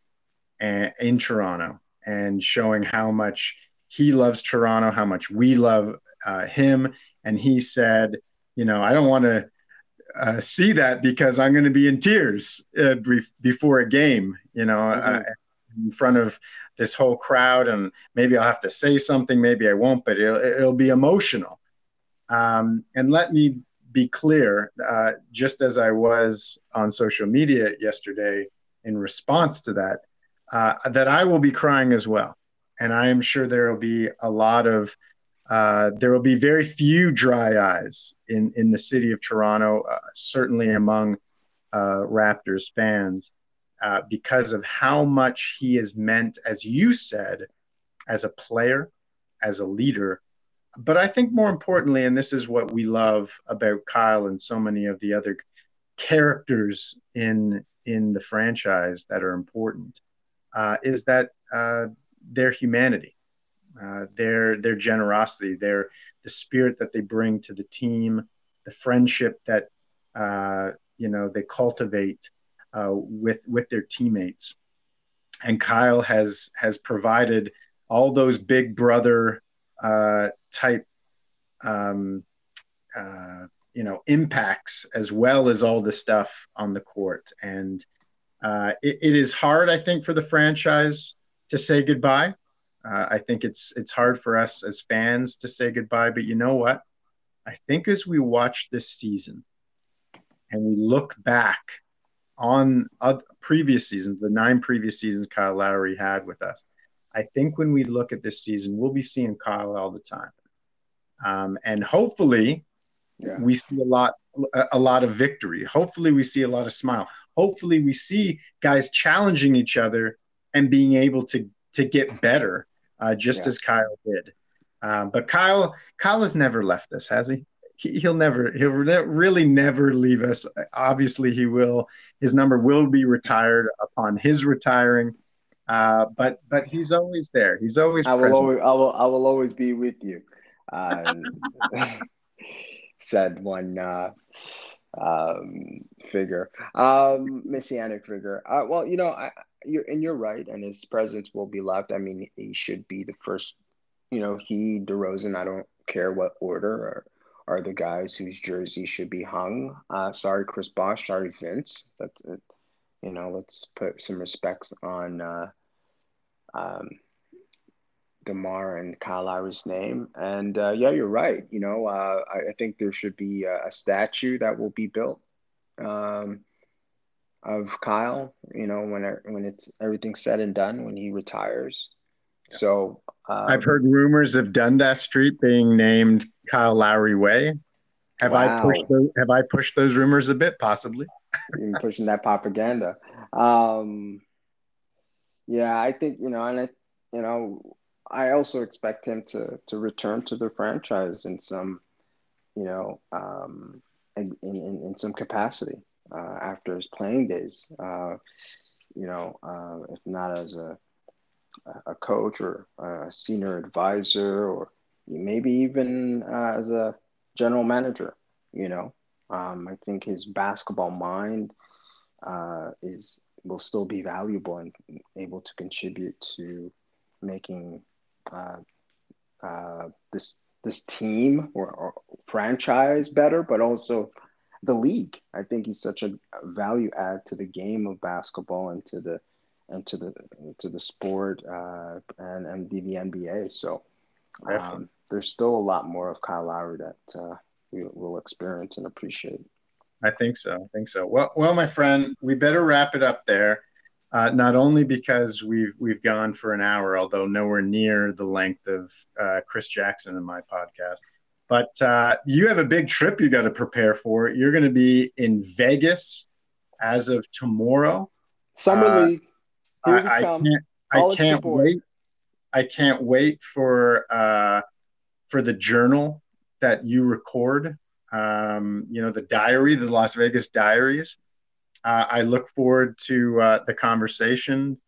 and, in Toronto and showing how much he loves Toronto, how much we love uh, him. And he said, you know, I don't want to uh, see that because I'm going to be in tears uh, be- before a game, you know, uh, Mhm. in front of this whole crowd. And maybe I'll have to say something, maybe I won't, but it'll, it'll be emotional. Um, and let me be clear, uh, just as I was on social media yesterday in response to that, uh, that I will be crying as well. And I am sure there will be a lot of, uh, there will be very few dry eyes in, in the city of Toronto, uh, certainly among uh, Raptors fans, uh, because of how much he is meant, as you said, as a player, as a leader, but I think more importantly, and this is what we love about Kyle and so many of the other characters in in the franchise that are important, uh, is that uh, their humanity, uh, their their generosity, their the spirit that they bring to the team, the friendship that uh, you know they cultivate uh, with with their teammates, and Kyle has has provided all those big brother uh, type um, uh, you know impacts as well as all the stuff on the court. And uh, it, it is hard i think for the franchise to say goodbye uh, i think it's it's hard for us as fans to say goodbye but you know what? I think as we watch this season and we look back on other, previous seasons the nine previous seasons kyle lowry had with us i think when we look at this season we'll be seeing kyle all the time. Um, and hopefully Yeah. we see a lot a, a lot of victory. Hopefully we see a lot of smile. Hopefully we see guys challenging each other and being able to to get better uh, just Yeah. as kyle did um, but kyle kyle has never left us has he he, he'll never he'll re- really never leave us obviously he will his number will be retired upon his retiring uh, but but he's always there he's always I will present. always, I will, I will always be with you. Um, said one uh, um, figure, um, messianic figure. Uh, well, you know, I, you're and you're right, and his presence will be left. I mean, he should be the first. You know, he DeRozan. I don't care what order or are the guys whose jersey should be hung. Uh, sorry, Chris Bosh. Sorry, Vince. That's it. You know, let's put some respects on. Uh, um, Demar and Kyle Lowry's name. And uh, yeah, you're right. You know, uh, I, I think there should be a, a statue that will be built um, of Kyle. You know, when when it's everything said and done, when he retires. So um, I've heard rumors of Dundas Street being named Kyle Lowry Way. Have I pushed those, have I pushed those rumors a bit? Possibly. even pushing that propaganda. Um, yeah, I think you know, and I, you know, I also expect him to to return to the franchise in some, you know, um, in in, in some capacity uh, after his playing days. Uh, you know, uh, if not as a a coach or a senior advisor, or maybe even uh, as a general manager. You know, um, I think his basketball mind uh, is will still be valuable and able to contribute to making uh, uh, this this team or, or franchise better, but also the league. I think he's such a value add to the game of basketball and to the and to the to the sport uh, and and the, the NBA. So um, there's still a lot more of Kyle Lowry that uh, we will experience and appreciate. I think so. I think so. Well, well, my friend, we better wrap it up there. Uh, not only because we've we've gone for an hour, although nowhere near the length of uh, Chris Jackson in my podcast, but uh, you have a big trip you got to prepare for. You're going to be in Vegas as of tomorrow. Summer Uh, League. I, I can't. I can't wait. I can't wait for uh, for the journal that you record. Um, you know, the diary, the Las Vegas Diaries. Uh, I look forward to uh, the conversation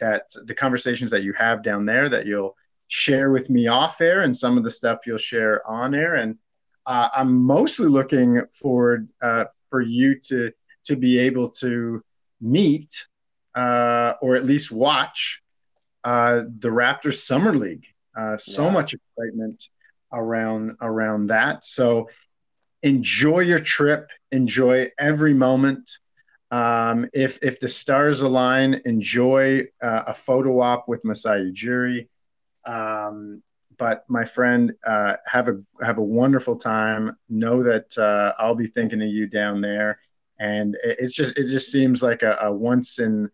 that the conversations that you have down there that you'll share with me off air, and some of the stuff you'll share on air. And uh, I'm mostly looking forward uh, for you to to be able to meet uh, or at least watch uh, the Raptors Summer League. Uh, so Yeah. much excitement around around that. So enjoy your trip. Enjoy every moment. Um, if if the stars align, enjoy uh, a photo op with Masai Ujiri. Um, but my friend, uh, have a have a wonderful time. Know that uh, I'll be thinking of you down there, and it- it's just it just seems like a, a once in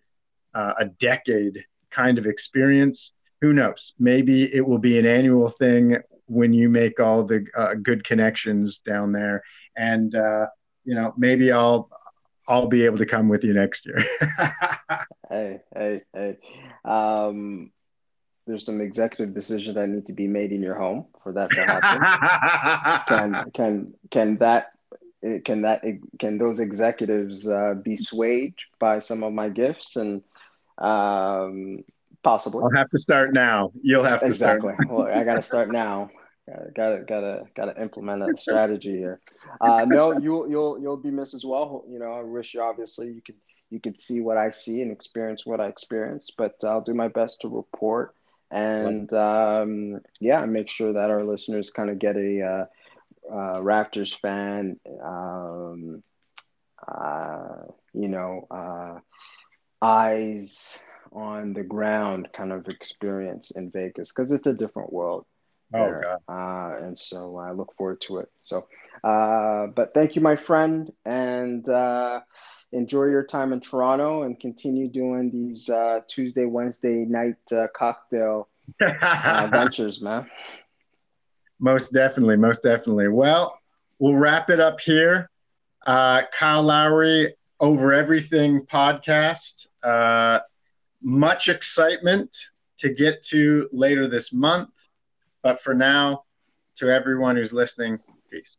uh, a decade kind of experience. Who knows? Maybe it will be an annual thing when you make all the uh, good connections down there, and uh, you know maybe I'll I'll be able to come with you next year. Hey, hey, hey. Um, there's some executive decisions that need to be made in your home for that to happen. can can can that can that can those executives uh, be swayed by some of my gifts and um, possibly I'll have to start now. You'll have to exactly. start. well, I got to start now. Gotta, gotta, gotta, implement a strategy here. Uh, no, you'll, you'll, you'll be missed as well. You know, I wish you obviously you could, you could see what I see and experience what I experience. But I'll do my best to report and um, yeah, make sure that our listeners kind of get a uh, uh, Raptors fan, um, uh, you know, uh, eyes on the ground kind of experience in Vegas because it's a different world. Oh, there. Uh, and so I look forward to it. So, uh, but thank you, my friend, and uh, enjoy your time in Toronto and continue doing these uh, Tuesday, Wednesday night uh, cocktail uh, ventures, man. Most definitely, most definitely. Well, we'll wrap it up here. Uh, Kyle Lowry, Over Everything podcast. Uh, much excitement to get to later this month. But for now, to everyone who's listening, peace.